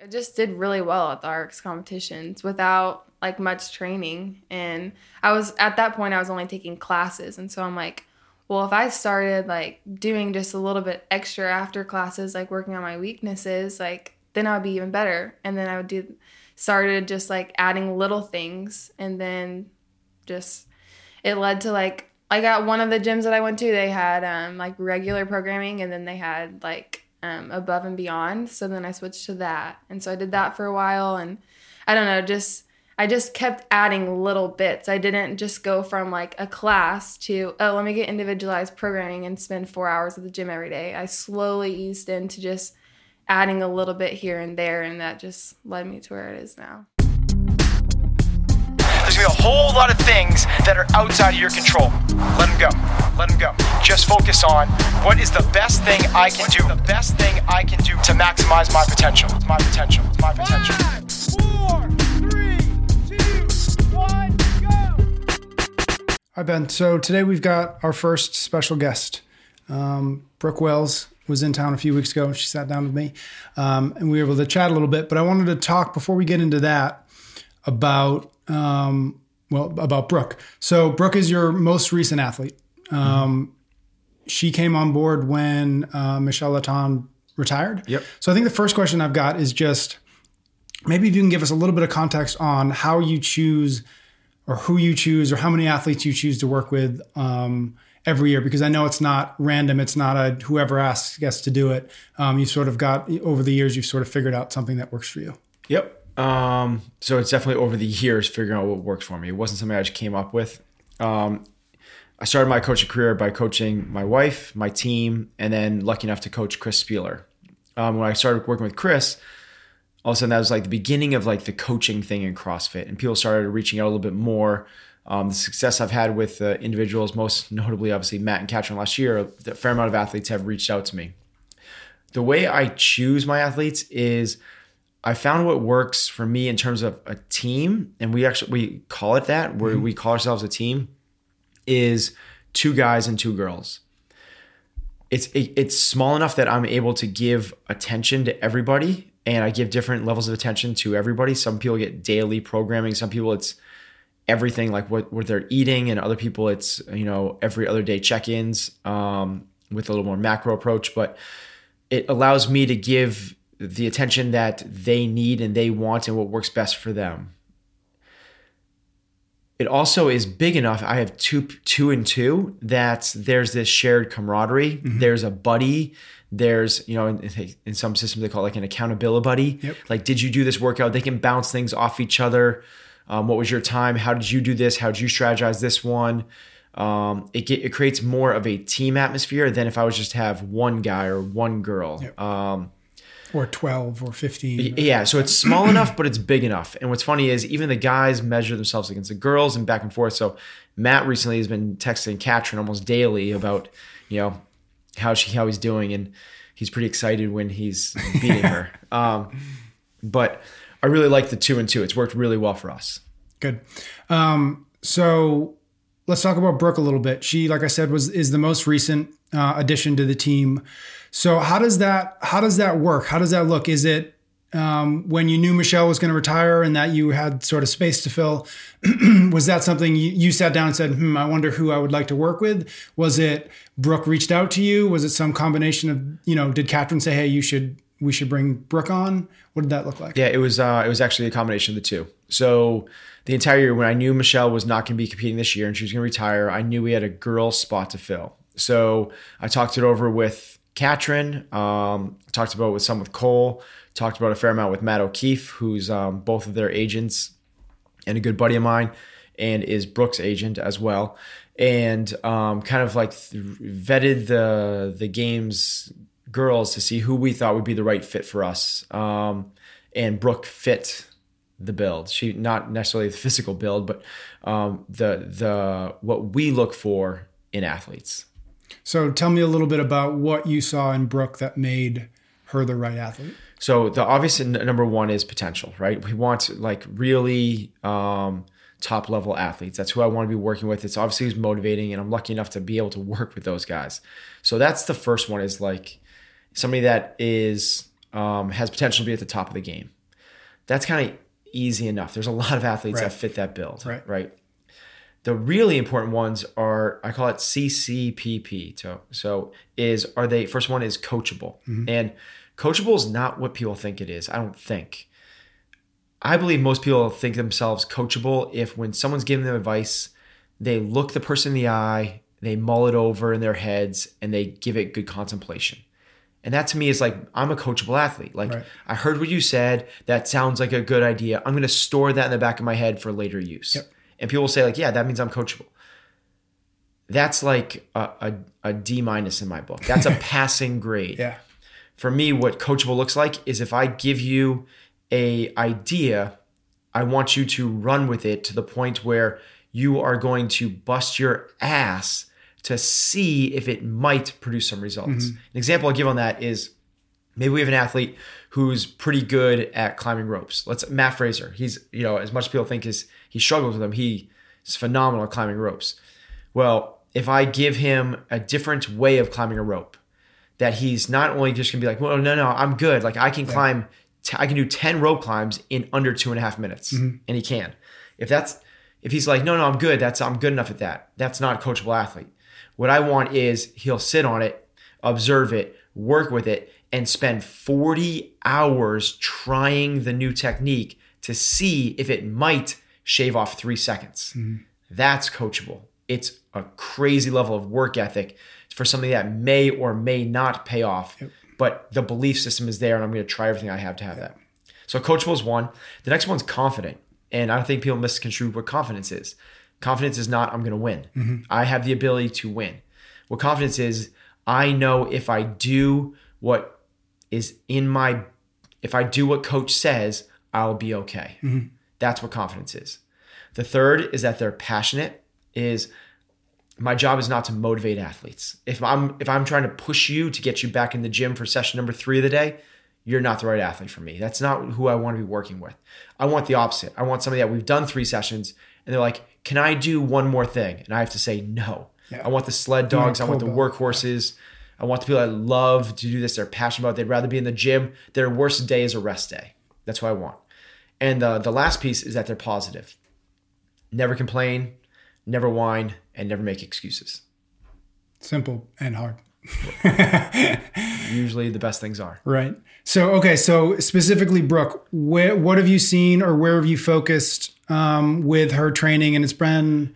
I just did really well at the RX competitions without like much training. And I was at that point, I was only taking classes. And so I'm like, well, if I started like doing just a little bit extra after classes, like working on my weaknesses, like then I would be even better. And then I would do, started just like adding little things. And then just, it led to like, I got one of the gyms that I went to, they had um, like regular programming and then they had like um, above and beyond. So then I switched to that. And so I did that for a while. And I don't know, just, I just kept adding little bits. I didn't just go from like a class to, oh, let me get individualized programming and spend four hours at the gym every day. I slowly eased into just adding a little bit here and there. And that just led me to where it is now. There's gonna be a whole lot of things that are outside of your control. Let them go. Let them go. Just focus on what is the best thing I can do. The best thing I can do to maximize my potential. It's My potential. It's My potential. Five, four, three, two, one, go. Hi Ben. So today we've got our first special guest. Um, Brooke Wells was in town a few weeks ago. And she sat down with me, um, and we were able to chat a little bit. But I wanted to talk before we get into that about um, well, about Brooke. So Brooke is your most recent athlete. Um, mm-hmm. She came on board when uh, Michelle Letendre retired. Yep. So I think the first question I've got is just maybe if you can give us a little bit of context on how you choose or who you choose or how many athletes you choose to work with um, every year because I know it's not random. It's not a whoever asks gets to do it. Um, you've sort of got over the years, you've sort of figured out something that works for you. Yep. Um, so it's definitely over the years figuring out what works for me. It wasn't something I just came up with. Um, I started my coaching career by coaching my wife, my team, and then lucky enough to coach Chris Spealler. Um, when I started working with Chris, all of a sudden that was like the beginning of like the coaching thing in CrossFit, and people started reaching out a little bit more. Um, the success I've had with uh, individuals, most notably, obviously Matt and Katrin last year, a fair amount of athletes have reached out to me. The way I choose my athletes is I found what works for me in terms of a team, and we actually we call it that, where mm-hmm. we call ourselves a team, is two guys and two girls. It's it, it's small enough that I'm able to give attention to everybody, and I give different levels of attention to everybody. Some people get daily programming, some people it's everything like what what they're eating, and other people it's you know every other day check-ins um, with a little more macro approach, but it allows me to give the attention that they need and they want and what works best for them. It also is big enough. I have two, two and two. That there's this shared camaraderie. Mm-hmm. There's a buddy. There's you know in, in, some systems they call it like an accountability buddy. Yep. Like, did you do this workout? They can bounce things off each other. Um, what was your time? How did you do this? How did you strategize this one? Um, it, get, it creates more of a team atmosphere than if I was just to have one guy or one girl. Yep. Um, or 12 or 15 yeah so it's small enough but it's big enough. And what's funny is even the guys measure themselves against the girls and back and forth. So matt recently has been texting katrin almost daily about you know how she how he's doing. And he's pretty excited when he's beating her. Um, but i really like the two and two. It's worked really well for us. Good. Um, so let's talk about brooke a little bit. She like i said was is the most recent uh, addition to the team so how does that how does that work? How does that look? Is it um, when you knew Michelle was going to retire and that you had sort of space to fill? was that something you, you, sat down and said, "Hmm, I wonder who I would like to work with"? Was it Brooke reached out to you? Was it some combination of you know? Did Katrin say, "Hey, you should we should bring Brooke on"? What did that look like? Yeah, it was uh, it was actually a combination of the two. So the entire year, when I knew Michelle was not going to be competing this year and she was going to retire, I knew we had a girl spot to fill. So I talked it over with Katrin. Um, talked about with some with Cole. Talked about a fair amount with Matt O'Keefe, who's um, both of their agents and a good buddy of mine, and is Brooke's agent as well. And um, kind of like th- vetted the the game's girls to see who we thought would be the right fit for us. Um, and Brooke fit the build. She not necessarily the physical build, but um, the the what we look for in athletes. So tell me a little bit about what you saw in Brooke that made her the right athlete. So the obvious number one is potential, right? We want like really um, top level athletes. That's who I want to be working with. It's obviously who's motivating, and I'm lucky enough to be able to work with those guys. So that's the first one is like somebody that is um, has potential to be at the top of the game. That's kind of easy enough. There's a lot of athletes Right. that fit that build. Right. Right. The really important ones are I call it CCPP. So, so is are they first one is coachable. Mm-hmm. And coachable is not what people think it is. I don't think. I believe most people think themselves coachable if when someone's giving them advice, they look the person in the eye, they mull it over in their heads, and they give it good contemplation. And that to me is like, I'm a coachable athlete. Like, Right. I heard what you said. That sounds like a good idea. I'm going to store that in the back of my head for later use. Yep. And people will say, like, yeah, that means I'm coachable. That's like a, a, a D minus in my book. That's a passing grade Yeah. for me what coachable looks like is if i give you a idea i want you to run with it to the point where you are going to bust your ass to see if it might produce some results mm-hmm. an example i'll give on that is maybe we have an athlete who's pretty good at climbing ropes let's matt fraser he's you know as much as people think is he struggles with them he is phenomenal at climbing ropes well if i give him a different way of climbing a rope that he's not only just gonna be like, well, no, no, I'm good. Like I can climb, t- I can do ten rope climbs in under two and a half minutes, mm-hmm. and he can. If that's, if he's like, no, no, I'm good. That's I'm good enough at that. That's not a coachable athlete. What I want is he'll sit on it, observe it, work with it, and spend 40 hours trying the new technique to see if it might shave off three seconds. Mm-hmm. That's coachable. It's a crazy level of work ethic for something that may or may not pay off, but the belief system is there, and I'm going to try everything I have to have that. So coachable is one. The next one's confident, and I don't think people misconstrue what confidence is. Confidence is not I'm going to win. Mm-hmm. I have the ability to win. What confidence is, I know if I do what is in my, if I do what coach says, I'll be okay. Mm-hmm. That's what confidence is. The third is that they're passionate. Is my job is not to motivate athletes. If I'm if I'm trying to push you to get you back in the gym for session number three of the day, you're not the right athlete for me. That's not who I want to be working with. I want the opposite. I want somebody that we've done three sessions and they're like, "Can I do one more thing?" And I have to say no. Yeah. I want the sled dogs. I want the workhorses. I want the people that love to do this. They're passionate about. it. They'd rather be in the gym. Their worst day is a rest day. That's what I want. And uh, the last piece is that they're positive. Never complain, never whine, and never make excuses. Simple and hard. Usually, the best things are. Right. So okay. So specifically, Brooke, where, what have you seen or where have you focused um, with her training? And it's been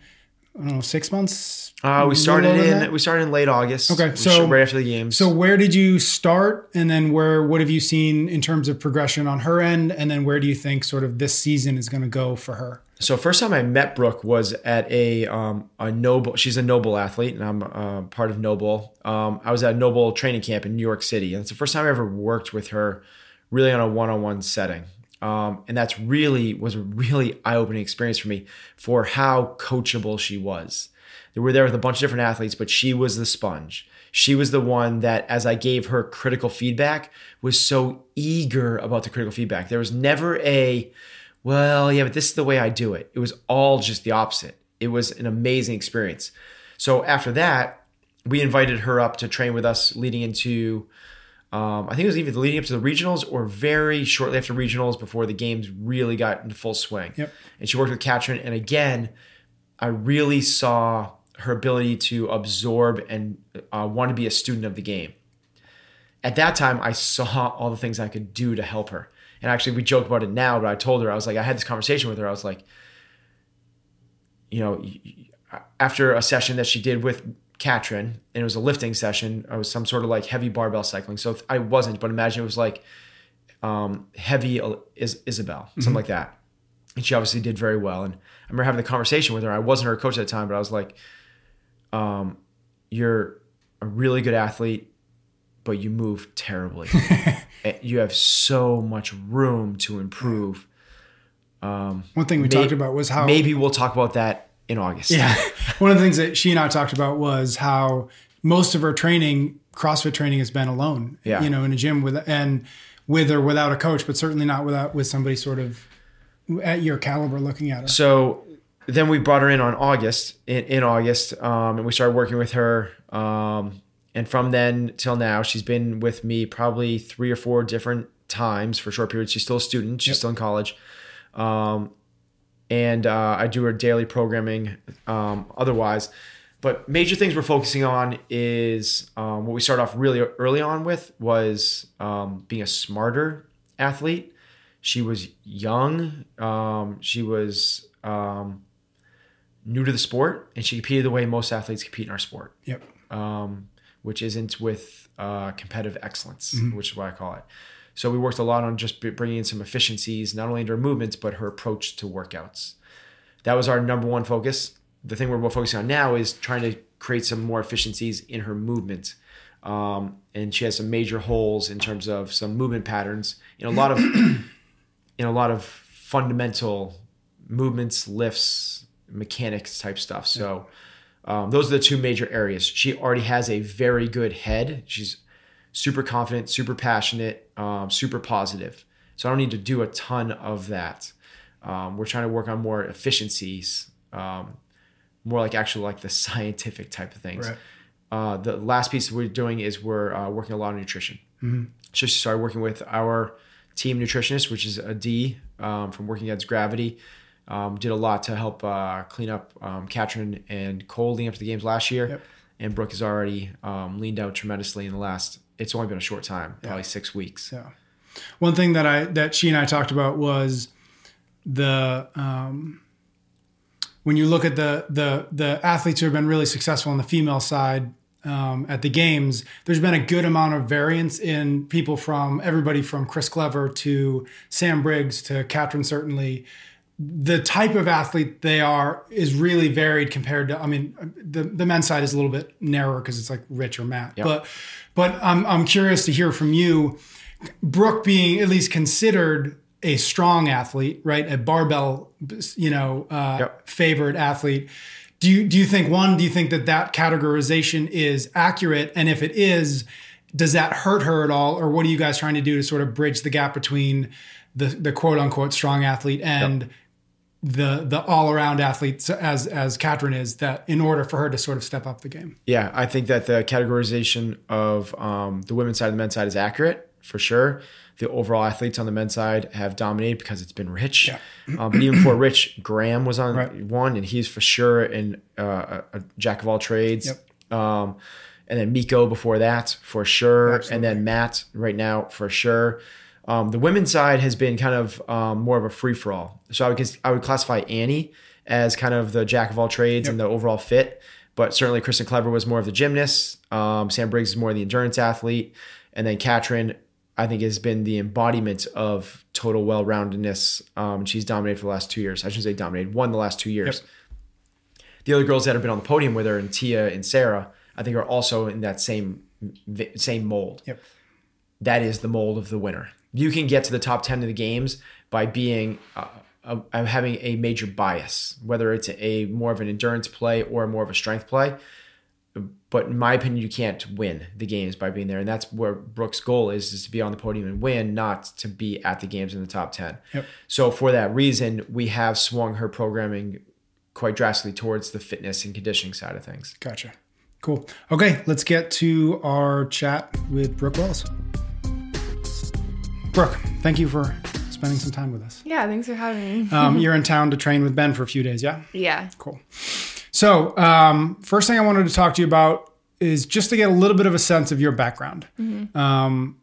I don't know six months. Uh, we started in we started in late August. Okay, so- right after the games. So where did you start, and then where? What have you seen in terms of progression on her end, and then where do you think sort of this season is going to go for her? So first time I met Brooke was at a um, a Noble. She's a Noble athlete, and I'm uh, part of Noble. Um, I was at a Noble training camp in New York City, and it's the first time I ever worked with her, really on a one on one setting. Um, and that's really was a really eye opening experience for me for how coachable she was. We were there with a bunch of different athletes, but she was the sponge. She was the one that, as I gave her critical feedback, was so eager about the critical feedback. There was never a, well, yeah, but this is the way I do it. It was all just the opposite. It was an amazing experience. So after that, we invited her up to train with us leading into, um, I think it was even leading up to the regionals or very shortly after regionals before the games really got into full swing. Yep. And she worked with Katrin. And again, I really saw her ability to absorb and uh, want to be a student of the game. At that time, I saw all the things I could do to help her. And actually, we joke about it now, but I told her, I was like, I had this conversation with her. I was like, you know, after a session that she did with Katrin, and it was a lifting session, it was some sort of like heavy barbell cycling. So I wasn't, but imagine it was like um, heavy is- Isabel, something like that. And she obviously did very well. And I remember having the conversation with her. I wasn't her coach at the time, but I was like, um, "You're a really good athlete, but you move terribly. You have so much room to improve." One thing we May- talked about was how Maybe we'll talk about that in August. Yeah. One of the things that she and I talked about was how most of her training, CrossFit training, has been alone. Yeah. You know, in a gym with and with or without a coach, but certainly not without with somebody sort of at your caliber looking at her. So then we brought her in on August, in, in August, um, and we started working with her. Um, and from then till now, she's been with me probably three or four different times for short periods. She's still a student. She's Yep. still in college. Um, and uh, I do her daily programming um, otherwise. But major things we're focusing on is um, what we started off really early on with was um, being a smarter athlete. She was young. Um, she was um, new to the sport, and she competed the way most athletes compete in our sport Yep. um, which isn't with uh, competitive excellence, which is what I call it. So we worked a lot on just bringing in some efficiencies, not only into her movements, but her approach to workouts. That was our number one focus. The thing we're focusing on now is trying to create some more efficiencies in her movement. Um, and she has some major holes in terms of some movement patterns in a lot of in a lot of fundamental movements, lifts, mechanics type stuff. So um, those are the two major areas. She already has a very good head. She's super confident, super passionate, um, super positive. So I don't need to do a ton of that. Um, we're trying to work on more efficiencies, um, more like actually like the scientific type of things. Right. Uh, the last piece we're doing is we're uh, working a lot on nutrition. Mm-hmm. So she started working with our team nutritionist, which is Adee um, from Working Against Gravity. Um, did a lot to help uh, clean up um, Katrin and Cole leading up to the games last year. Yep. And Brooke has already um, leaned out tremendously in the last. It's only been a short time, probably six weeks. Yeah. One thing that I that she and I talked about was the um, when you look at the the the athletes who have been really successful on the female side um, at the games, there's been a good amount of variance in people from everybody from Chris Clever to Sam Briggs to Katrin certainly. The type of athlete they are is really varied compared to. I mean, the the men's side is a little bit narrower because it's like Rich or Matt. But but I'm I'm curious to hear from you. Brooke being at least considered a strong athlete, right? A barbell, you know, uh, Yep. favored athlete. Do you do you think one? Do you think that that categorization is accurate? And if it is, does that hurt her at all, or what are you guys trying to do to sort of bridge the gap between the the quote unquote strong athlete and the the all around athlete as as Katrin is? That in order for her to sort of step up the game. Yeah, I think that the categorization of um, the women's side and the men's side is accurate for sure. The overall athletes on the men's side have dominated because it's been Rich. Um, but even for Rich, Graham was on Right. one, and he's for sure in uh, a, a jack of all trades. Yep. Um, and then Mikko before that for sure, Absolutely. and then Matt right now for sure. Um, the women's side has been kind of um, more of a free for all. So I would I would classify Annie as kind of the jack of all trades and the overall fit, but certainly Kristan Clever was more of the gymnast. Um, Sam Briggs is more the endurance athlete, and then Katrin I think has been the embodiment of total well roundedness. Um, she's dominated for the last two years. I shouldn't say dominated, won the last two years. The other girls that have been on the podium with her, and Tia and Sarah, I think are also in that same same mold Yep. that is the mold of the winner. You can get to the top 10 of the games by being uh, uh, uh, having a major bias, whether it's a more of an endurance play or more of a strength play. But in my opinion, you can't win the games by being there, and that's where Brooke's goal is: is to be on the podium and win, not to be at the games in the top ten. Yep. So for that reason, we have swung her programming quite drastically towards the fitness and conditioning side of things. Gotcha. Cool. Okay, let's get to our chat with Brooke Wells. Brooke, thank you for spending some time with us. Yeah, thanks for having me. Um, you're in town to train with Ben for a few days, yeah? yeah. Cool. So, um, first thing I wanted to talk to you about is just to get a little bit of a sense of your background. Um,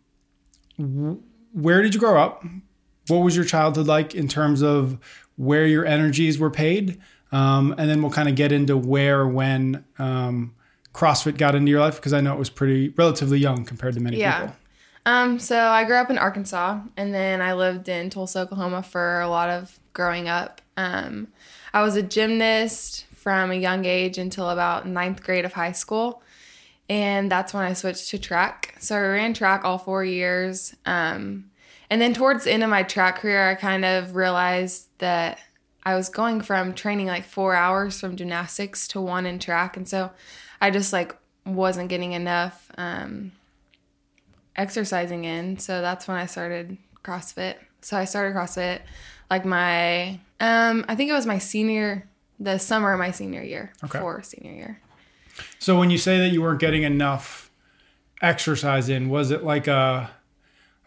where did you grow up? What was your childhood like in terms of where your energies were paid? Um, and then we'll kind of get into where, when um, CrossFit got into your life, because I know it was pretty relatively young compared to many Yeah. people. Um, so I grew up in Arkansas and then I lived in Tulsa, Oklahoma for a lot of growing up. Um, I was a gymnast from a young age until about ninth grade of high school. And that's when I switched to track. So I ran track all four years. Um, and then towards the end of my track career, I kind of realized that I was going from training like four hours from gymnastics to one in track. And so I just like wasn't getting enough. Um, exercising in. So that's when I started CrossFit. So I started CrossFit like my um I think it was my senior the summer of my senior year. Okay. For senior year. So when you say that you weren't getting enough exercise in? Was it like a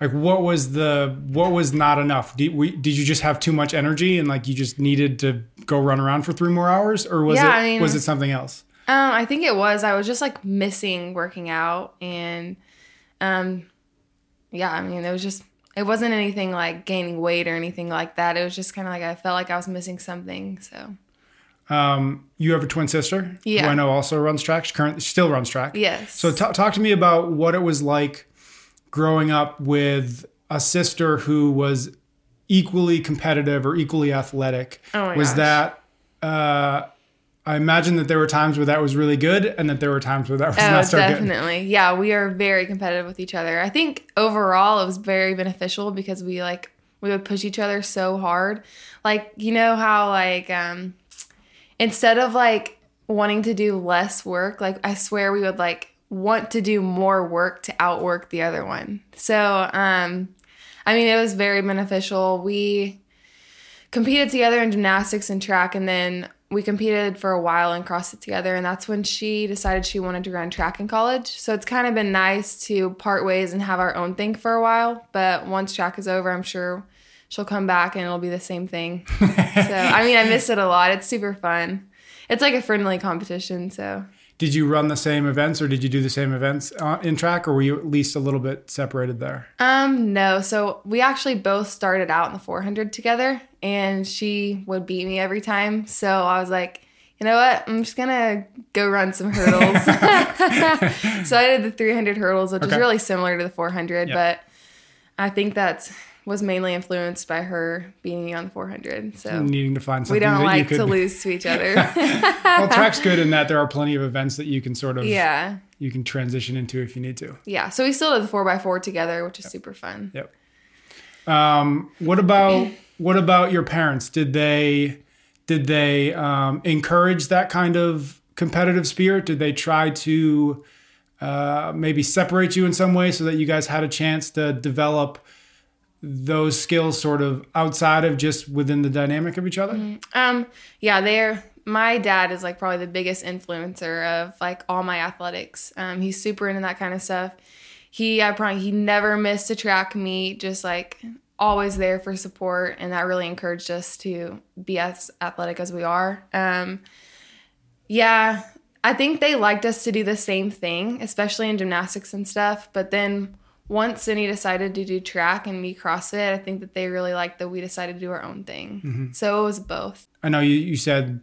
like what was the what was not enough? Did we did you just have too much energy and like you just needed to go run around for three more hours, or was Yeah, it I mean- was it something else? Um, I think it was. I was just like missing working out, and um, yeah. I mean, it was just. It wasn't anything like gaining weight or anything like that. It was just kind of like I felt like I was missing something. So Um, you have a twin sister, Yeah. who I know also runs track. She currently still runs track. yes. So t- talk to me about what it was like growing up with a sister who was equally competitive or equally athletic. Oh my was gosh. that? Uh, I imagine that there were times where that was really good, and that there were times where that was Oh, not so good. definitely. Yeah, we are very competitive with each other. I think overall it was very beneficial because we like we would push each other so hard. Like, you know how like um instead of like wanting to do less work, like I swear we would like want to do more work to outwork the other one. So, um I mean, it was very beneficial. We competed together in gymnastics and track and then we competed for a while in CrossFit together and that's when she decided she wanted to run track in college. So it's kind of been nice to part ways and have our own thing for a while, but once track is over, I'm sure she'll come back and it'll be the same thing. so, I mean, I miss it a lot. It's super fun. It's like a friendly competition, so Did you run the same events, or did you do the same events uh, in track, or were you at least a little bit separated there? Um, no. So we actually both started out in the 400 together, and she would beat me every time. So I was like, you know what? I'm just gonna go run some hurdles. so I did the 300 hurdles, which is really similar to the 400, Yeah. but I think that was mainly influenced by her beating me on the 400. So Needing to find something we don't like could. to lose to each other. well, track's good in that there are plenty of events that you can sort of yeah. you can transition into if you need to. Yeah. So we still did the 4x4 together, which is super fun. Yep. Um, what about what about your parents? Did they did they um, encourage that kind of competitive spirit? Did they try to uh, maybe separate you in some way so that you guys had a chance to develop those skills sort of outside of just within the dynamic of each other? Um, yeah, they're my dad is like probably the biggest influencer of like all my athletics. Um, he's super into that kind of stuff. He I probably he never missed a track meet, just like always there for support, and that really encouraged us to be as athletic as we are. Um, yeah, I think they liked us to do the same thing, especially in gymnastics and stuff. But then once Cindy decided to do track and me CrossFit, I think that they really liked that we decided to do our own thing. So it was both. I know you, you said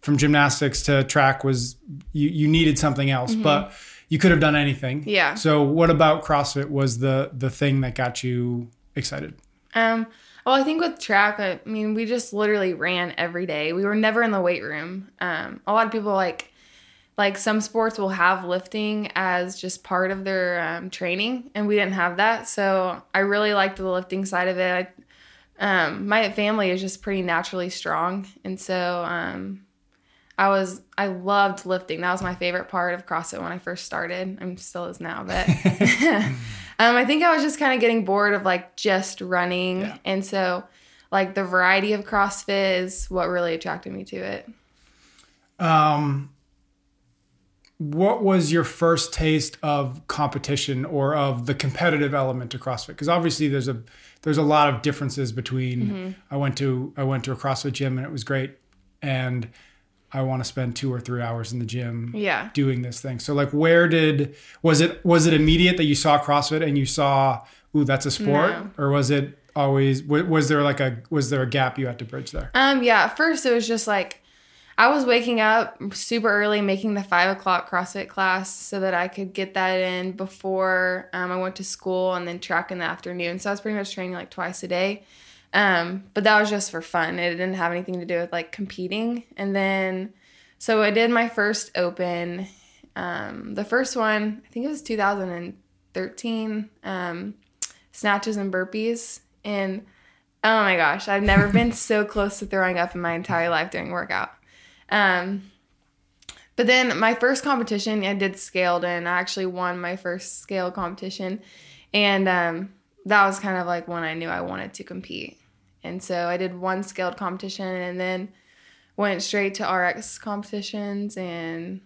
from gymnastics to track was you, you needed something else, but you could have done anything. Yeah. So what about CrossFit was the the thing that got you excited? Um, well, I think with track, I mean, we just literally ran every day. We were never in the weight room. Um, a lot of people like, like some sports will have lifting as just part of their um, training, and we didn't have that. So I really liked the lifting side of it. I, um, my family is just pretty naturally strong, and so um, I was I loved lifting. That was my favorite part of CrossFit when I first started. I'm still is now, but um, I think I was just kind of getting bored of like just running, Yeah. and so like the variety of CrossFit is what really attracted me to it. Um, what was your first taste of competition or of the competitive element to CrossFit? Because obviously there's a there's a lot of differences between Mm-hmm. I went to I went to a CrossFit gym and it was great, and I want to spend two or three hours in the gym Yeah. doing this thing. So like, where did was it was it immediate that you saw CrossFit and you saw ooh that's a sport, No. or was it always was there like a was there a gap you had to bridge there? Um, yeah, at first it was just like I was waking up super early, making the five o'clock CrossFit class so that I could get that in before um, I went to school and then track in the afternoon. So I was pretty much training like twice a day. Um, but that was just for fun. It didn't have anything to do with like competing. And then, so I did my first open. Um, the first one, I think it was 2013, um, snatches and burpees. And Oh my gosh, I've never been so close to throwing up in my entire life during workout. Um, but then my first competition, I did scaled, and I actually won my first scale competition, and um, that was kind of like when I knew I wanted to compete. And so I did one scaled competition, and then went straight to RX competitions, and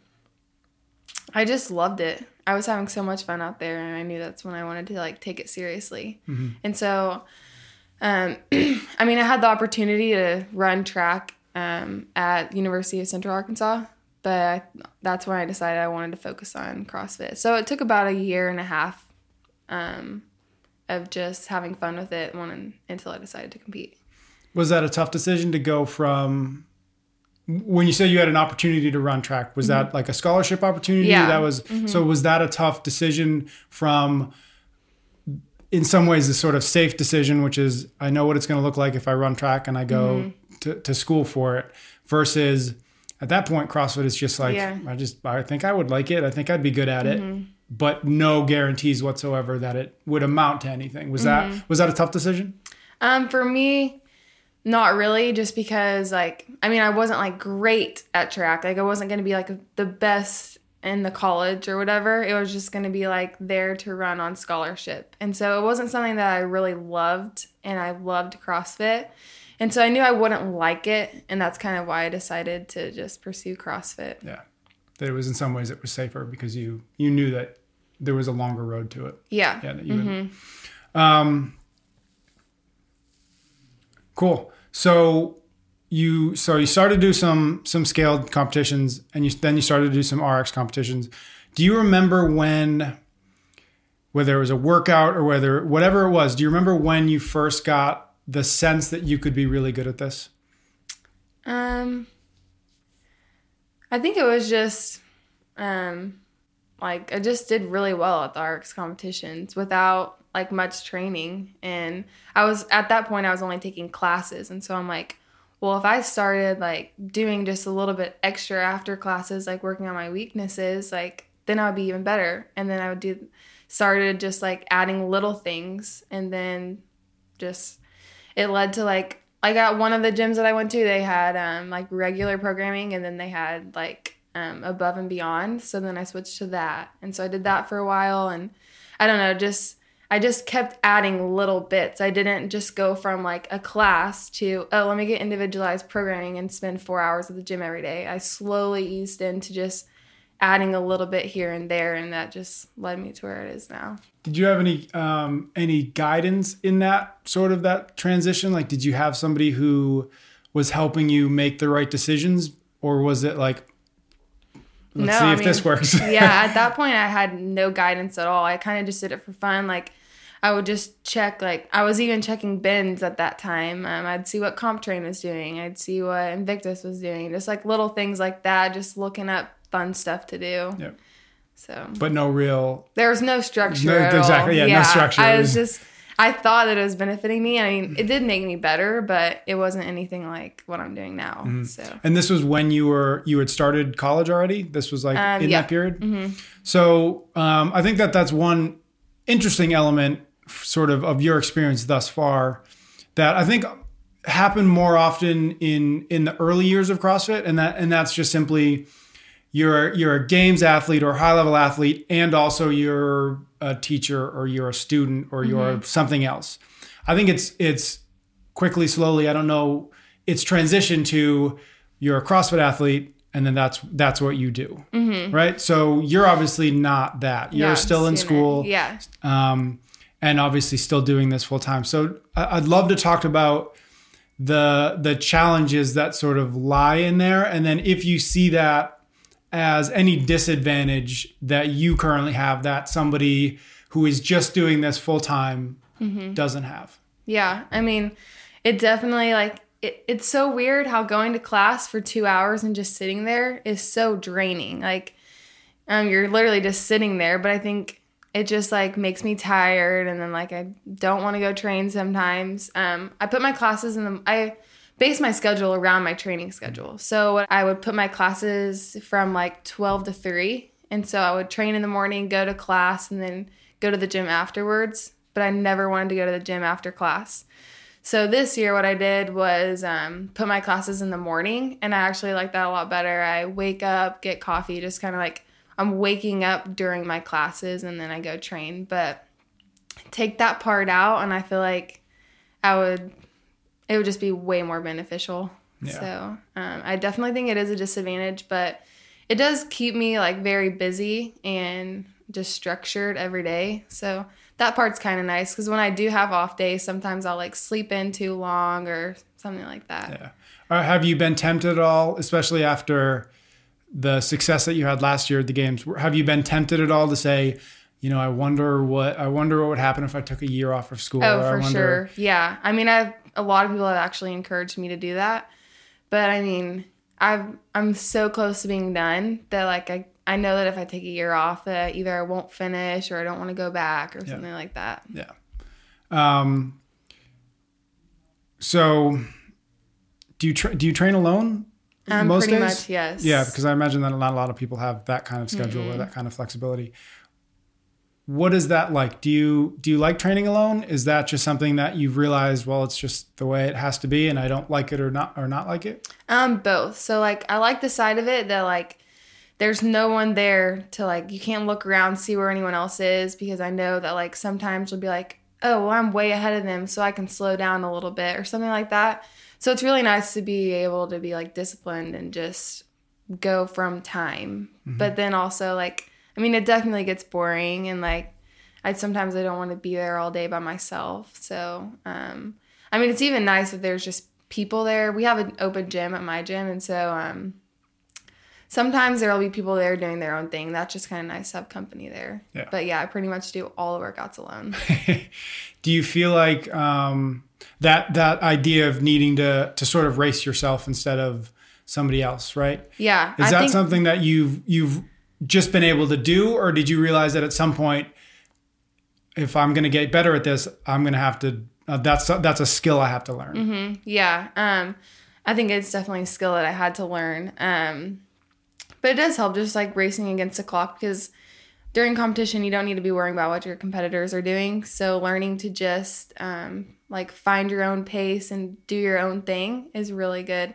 I just loved it. I was having so much fun out there, and I knew that's when I wanted to like take it seriously. And so, um, I mean, I had the opportunity to run track um, at University of Central Arkansas, but I, that's when I decided I wanted to focus on CrossFit. So it took about a year and a half um, of just having fun with it wanting, until I decided to compete. Was that a tough decision to go from when you said you had an opportunity to run track? Was that like a scholarship opportunity? Yeah. That was so. Was that a tough decision from? In some ways, a sort of safe decision, which is I know what it's going to look like if I run track and I go to, to school for it, versus at that point, CrossFit is just like Yeah. I just I think I would like it. I think I'd be good at it, but no guarantees whatsoever that it would amount to anything. Was that was that a tough decision? Um, for me, not really, just because like I mean I wasn't like great at track. Like I wasn't gonna be like the best in the college or whatever. It was just gonna be like there to run on scholarship. And so it wasn't something that I really loved and I loved CrossFit. And so I knew I wouldn't like it, and that's kind of why I decided to just pursue CrossFit. Yeah, that it was in some ways it was safer because you you knew that there was a longer road to it. Yeah. Yeah, that you would. Um, cool. So you so you started to do some some scaled competitions, and you then you started to do some RX competitions. Do you remember when? Whether it was a workout or whether whatever it was, do you remember when you first got the sense that you could be really good at this? Um, I think it was just, um, like I just did really well at the RX competitions without like much training, and I was at that point I was only taking classes, and so I'm like, well, if I started like doing just a little bit extra after classes, like working on my weaknesses, like then I would be even better, and then I would do started just like adding little things, and then just it led to like like at one of the gyms that I went to, they had um, like regular programming, and then they had like um, above and beyond. So then I switched to that, and so I did that for a while, and I don't know, just I just kept adding little bits. I didn't just go from like a class to oh, let me get individualized programming and spend four hours at the gym every day. I slowly eased into just adding a little bit here and there, and that just led me to where it is now. Did you have any um, any guidance in that sort of that transition? Like, did you have somebody who was helping you make the right decisions, or was it like, let's No, see I if this works? yeah, at that point I had no guidance at all. I kind of just did it for fun. Like I would just check like I was even checking bins at that time. Um, I'd see what CompTrain was doing. I'd see what Invictus was doing. Just like little things like that. Just looking up fun stuff to do. Yep. So but no real. there was no structure. No, exactly, All. yeah, no structure. I was just. I thought that it was benefiting me. I mean, it did make me better, but it wasn't anything like what I'm doing now. Mm-hmm. So And this was when you were you had started college already. This was like Um, in yeah. that period. So um, I think that that's one interesting element, sort of, of your experience thus far, that I think happened more often in in the early years of CrossFit, and that and that's just simply you're you're a games athlete or high level athlete, and also you're a teacher or you're a student or you're something else. I think it's it's quickly, slowly. I don't know. It's transition to you're a CrossFit athlete, and then that's that's what you do, right? So you're obviously not that. You're yeah, still in school Yeah. um, and obviously still doing this full time. So I'd love to talk about the the challenges that sort of lie in there, and then if you see that as any disadvantage that you currently have that somebody who is just doing this full time doesn't have. Yeah, I mean, it definitely like it, it's so weird how going to class for two hours and just sitting there is so draining. Like, um, you're literally just sitting there, but I think it just like makes me tired, and then like I don't want to go train sometimes. Um, I put my classes in the I base my schedule around my training schedule. So I would put my classes from like 12 to 3. And so I would train in the morning, go to class, and then go to the gym afterwards. But I never wanted to go to the gym after class. So this year, what I did was um, put my classes in the morning, and I actually like that a lot better. I wake up, get coffee, just kind of like I'm waking up during my classes, and then I go train. But take that part out, and I feel like I would, it would just be way more beneficial. Yeah. So um, I definitely think it is a disadvantage, but it does keep me like very busy, and just structured every day. So that part's kind of nice because when I do have off days, sometimes I'll like sleep in too long or something like that. Yeah. Or have you been tempted at all, especially after the success that you had last year at the games? Have you been tempted at all to say, you know, I wonder what I wonder what would happen if I took a year off of school? Oh, for wonder- sure. Yeah. I mean, I've a lot of people have actually encouraged me to do that, but I mean, I've I'm so close to being done that like I I know that if I take a year off, that either I won't finish or I don't want to go back or something like that. Yeah. Um. So, do you tra- do you train alone? Um, pretty much, yes. Yeah, because I imagine that not a lot of people have that kind of schedule Mm-hmm. or that kind of flexibility. What is that like? Do you do you like training alone? Is that just something that you've realized? Well, it's just the way it has to be, and I don't like it or not or not like it. Um, both. So like I like the side of it that like there's no one there to like you can't look around see where anyone else is because I know that like sometimes you'll be like, oh well I'm way ahead of them so I can slow down a little bit or something like that. So it's really nice to be able to be like disciplined and just go from time. But then also like I mean it definitely gets boring and like I sometimes I don't want to be there all day by myself. So um I mean it's even nice if there's just people there. We have an open gym at my gym and so um sometimes there'll be people there doing their own thing. That's just kind of nice to have company there. Yeah. But yeah, I pretty much do all the workouts alone. do you feel like um, that that idea of needing to to sort of race yourself instead of somebody else, right? Yeah. Is I that something that you've you've just been able to do, or did you realize that at some point, if I'm going to get better at this, I'm going to have to? Uh, that's that's a skill I have to learn. Mm-hmm. Yeah. Um, I think it's definitely a skill that I had to learn. Um, but it does help just like racing against the clock because during competition, you don't need to be worrying about what your competitors are doing. So learning to just um, like find your own pace and do your own thing is really good.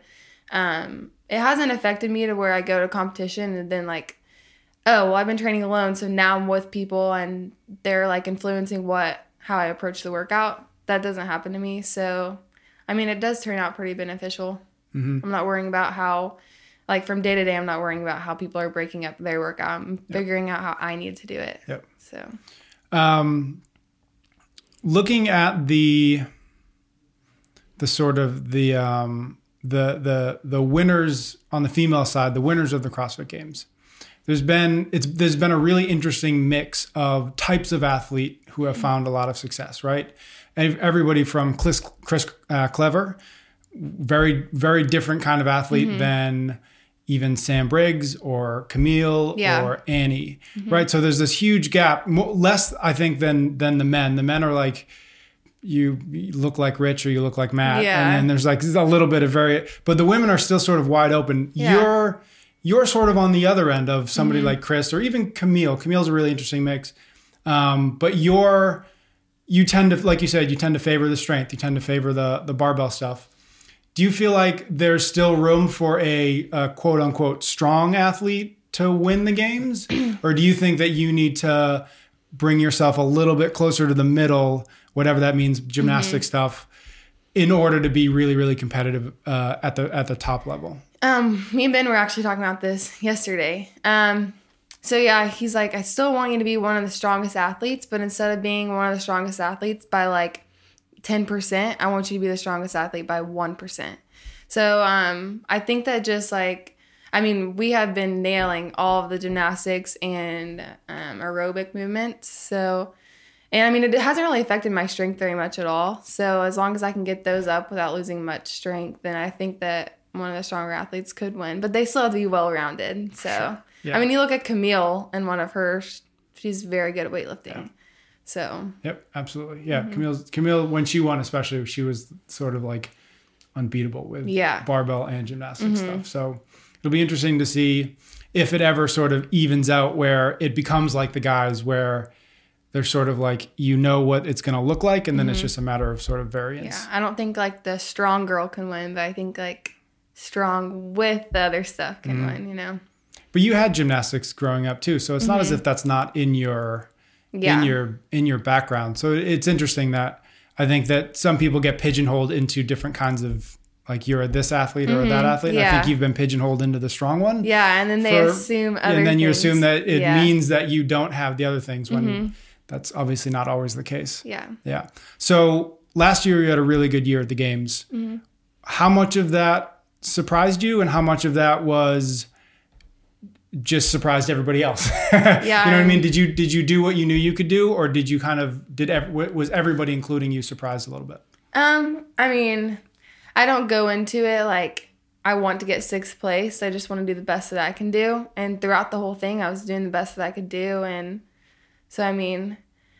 Um, it hasn't affected me to where I go to competition and then like, oh, well, I've been training alone, so now I'm with people and they're like influencing what how I approach the workout. That doesn't happen to me. So, I mean, it does turn out pretty beneficial. I'm not worrying about how, like, from day to day, I'm not worrying about how people are breaking up their workout. I'm figuring out how I need to do it. Yep. So, Um, looking at the the sort of the um, the the the winners on the female side, the winners of the CrossFit Games. There's been it's there's been a really interesting mix of types of athlete who have found a lot of success, right? Everybody from Chris, Chris uh, Clever, very very different kind of athlete than even Sam Briggs or Camille Yeah. or Annie, right? So there's this huge gap, less I think than than the men. The men are like you, you look like Rich or you look like Matt, Yeah. and then there's like a little bit of very, but the women are still sort of wide open. Yeah. You're you're sort of on the other end of somebody Mm-hmm. like Chris or even Camille. Camille's a really interesting mix, um, but you're you tend to like you said you tend to favor the strength. You tend to favor the the barbell stuff. Do you feel like there's still room for a, a quote unquote strong athlete to win the games? or do you think that you need to bring yourself a little bit closer to the middle, whatever that means, gymnastic stuff, in order to be really, really competitive uh, at the at the top level? Um, me and Ben were actually talking about this yesterday. Um, so yeah, he's like, I still want you to be one of the strongest athletes, but instead of being one of the strongest athletes by like 10%, I want you to be the strongest athlete by 1%. So um, I think that just like, I mean, we have been nailing all of the gymnastics and um, aerobic movements. So, and I mean, it hasn't really affected my strength very much at all. So as long as I can get those up without losing much strength, then I think that one of the stronger athletes could win. But they still have to be well rounded. So Yeah. I mean, you look at Camille and one of her, she's very good at weightlifting. So Yep, absolutely. Yeah, Mm-hmm. Camille. Camille, when she won, especially, she was sort of like unbeatable with Yeah. Mm-hmm. barbell and gymnastics stuff. So it'll be interesting to see if it ever sort of evens out where it becomes like the guys where they're sort of like you know what it's going to look like, and then it's just a matter of sort of variance. Mm-hmm. yeah, I don't think like the strong girl can win, but I think like strong with the other stuff can win. You know? But you had gymnastics growing up too, so it's not as if that's not in your Mm-hmm. Yeah. in your in your background. So it's interesting that I think that some people get pigeonholed into different kinds of like you're this athlete or that athlete. And I Mm-hmm. think you've been pigeonholed into the strong one. Yeah, and then they for- assume other and then you things. assume that it Yeah. Mm-hmm. means that you don't have the other things when that's obviously not always the case. Yeah. Yeah. So last year you had a really good year at the games. Mm-hmm. How much of that surprised you, and how much of that was just surprised everybody else? Yeah, you know what I mean. Did you did you do what you knew you could do, or did you kind of did ev- was everybody, including you, surprised a little bit? Um, I mean, I don't go into it like I want to get sixth place. I just want to do the best that I can do. And throughout the whole thing, I was doing the best that I could do. And so, I mean,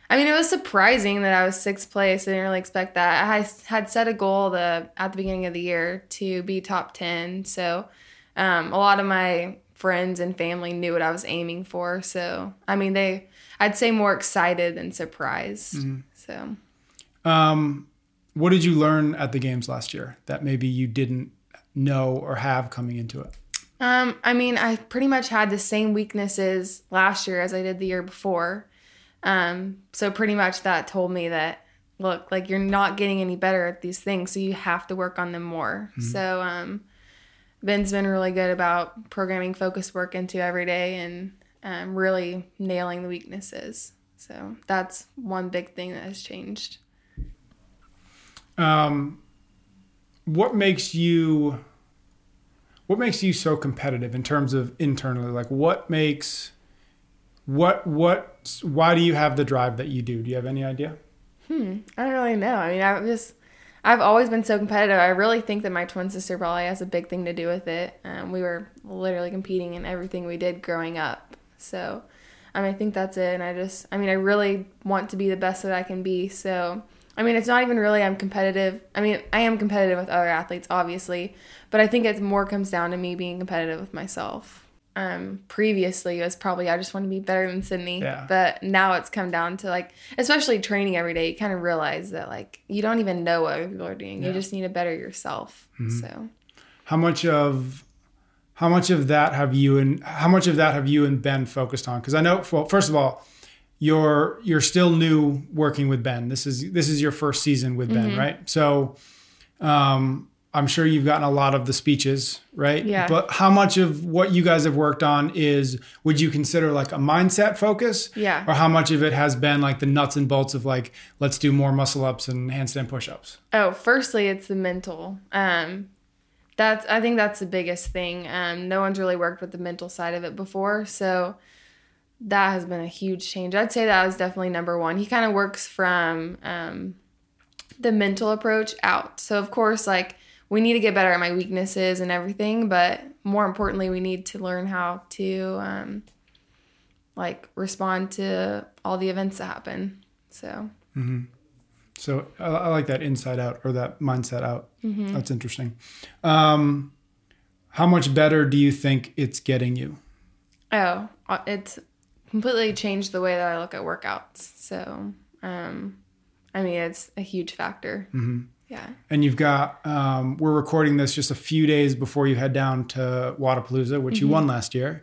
I mean, it was surprising that I was sixth place. I didn't really expect that. I had set a goal the at the beginning of the year to be top ten. So, um, a lot of my friends and family knew what I was aiming for. So, I mean, they, I'd say more excited than surprised. So. Um, what did you learn at the games last year that maybe you didn't know or have coming into it? Um, I mean, I pretty much had the same weaknesses last year as I did the year before. Um, so pretty much that told me that look, like you're not getting any better at these things, so you have to work on them more. So um, Ben's been really good about programming focus work into every day and um, really nailing the weaknesses. So that's one big thing that has changed. Um, what makes you what makes you so competitive in terms of internally? Like what makes what what why do you have the drive that you do? Do you have any idea? Hmm, I don't really know. I mean, I've just, I've always been so competitive. I really think that my twin sister probably has a big thing to do with it. Um, we were literally competing in everything we did growing up. So, I mean, I think that's it. And I just, I mean, I really want to be the best that I can be. So, I mean, it's not even really I'm competitive. I mean, I am competitive with other athletes, obviously, but I think it more comes down to me being competitive with myself. Um, previously, it was probably I just want to be better than Sydney, Yeah. but now it's come down to like, especially training every day, you kind of realize that like you don't even know what other people are doing. You just need to better yourself. So, How much of how much of that have you and how much of that have you and Ben focused on? Because I know, well, first of all, you're you're still new working with Ben. This is this is your first season with Ben, right? So, um, I'm sure you've gotten a lot of the speeches, right? Yeah. But how much of what you guys have worked on is would you consider like a mindset focus? Yeah. Or how much of it has been like the nuts and bolts of like let's do more muscle ups and handstand push ups? Oh, firstly, it's the mental. Um, that's I think that's the biggest thing. Um, no one's really worked with the mental side of it before, so that has been a huge change. I'd say that was definitely number one. He kind of works from um, the mental approach out. So of course, like we need to get better at my weaknesses and everything, but more importantly, we need to learn how to um, like respond to all the events that happen. So Mm-hmm. So I, I like that inside out or that mindset out. That's interesting. Um, how much better do you think it's getting you? Oh, uh, it's completely changed the way that I look at workouts. So, um, I mean, it's a huge factor. Mm-hmm. Yeah. And you've got um, we're recording this just a few days before you head down to Wodapalooza, which you won last year.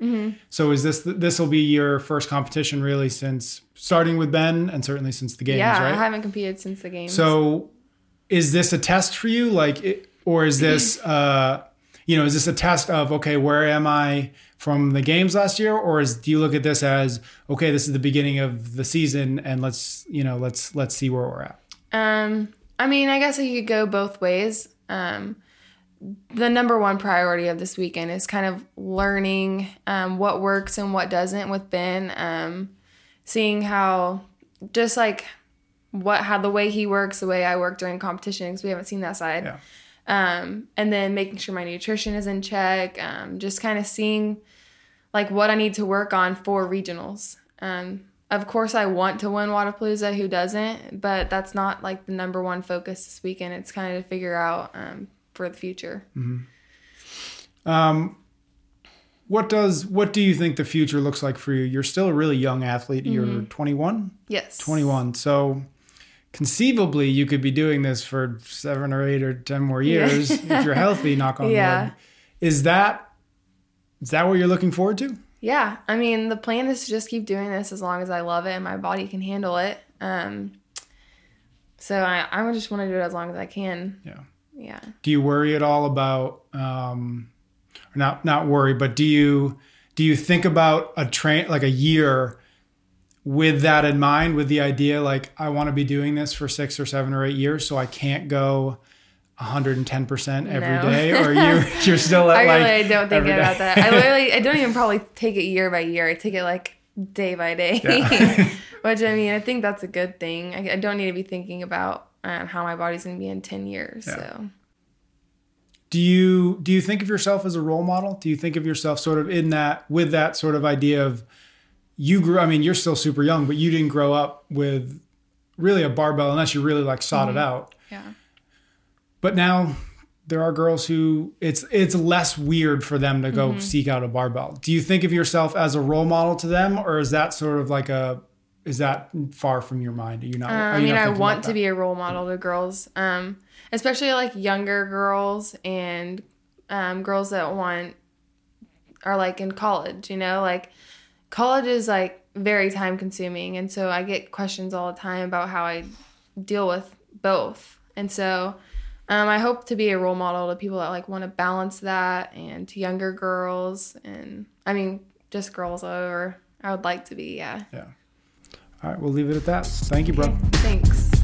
So is this this will be your first competition really since starting with Ben and certainly since the games, yeah, right? I haven't competed since the games. So, is this a test for you, like, it, or is this, uh, you know, is this a test of okay, where am I from the games last year, or is do you look at this as okay, this is the beginning of the season, and let's, you know, let's let's see where we're at. Um, I mean, I guess I could go both ways. Um, the number one priority of this weekend is kind of learning um, what works and what doesn't with Ben. Um, seeing how, just like what how the way he works, the way I work during competition, because we haven't seen that side. Yeah. Um, and then making sure my nutrition is in check. Um, just kind of seeing like what I need to work on for regionals. Um, of course, I want to win Wodapalooza. Who doesn't? But that's not like the number one focus this weekend. It's kind of to figure out um, for the future. Um, what does what do you think the future looks like for you? You're still a really young athlete. You're 21, Yes. 21. So conceivably, you could be doing this for seven or eight or ten more years if you're healthy. Knock on Yeah. wood. Is that is that what you're looking forward to? Yeah, I mean, the plan is to just keep doing this as long as I love it and my body can handle it. Um, so I, I just want to do it as long as I can. Yeah. yeah. Do you worry at all about um or not not worry, but do you do you think about a train like a year with that in mind with the idea like I want to be doing this for 6 or 7 or 8 years so I can't go 110% every No. day or you you're still at I like really don't think about that. I literally, I don't even probably take it year by year. I take it like day by day, Yeah. which I mean, I think that's a good thing. I, I don't need to be thinking about um, how my body's going to be in 10 years. So do you do you think of yourself as a role model do you think of yourself sort of in that with that sort of idea of you grew i mean you're still super young but you didn't grow up with really a barbell unless you really like sought Mm-hmm. it out yeah. But now there are girls who it's it's less weird for them to Mm-hmm. go seek out a barbell do you think of yourself as a role model to them or is that sort of like a is that far from your mind are you not Uh, are I mean, I want to be a role model to girls, um, especially like younger girls and um, girls that want are like in college. You know, like college is like very time consuming, and so I get questions all the time about how I deal with both, and so. Um, I hope to be a role model to people that like want to balance that, and to younger girls, and I mean just girls over. I would like to be, yeah. yeah all right we'll leave it at that thank you bro Thanks.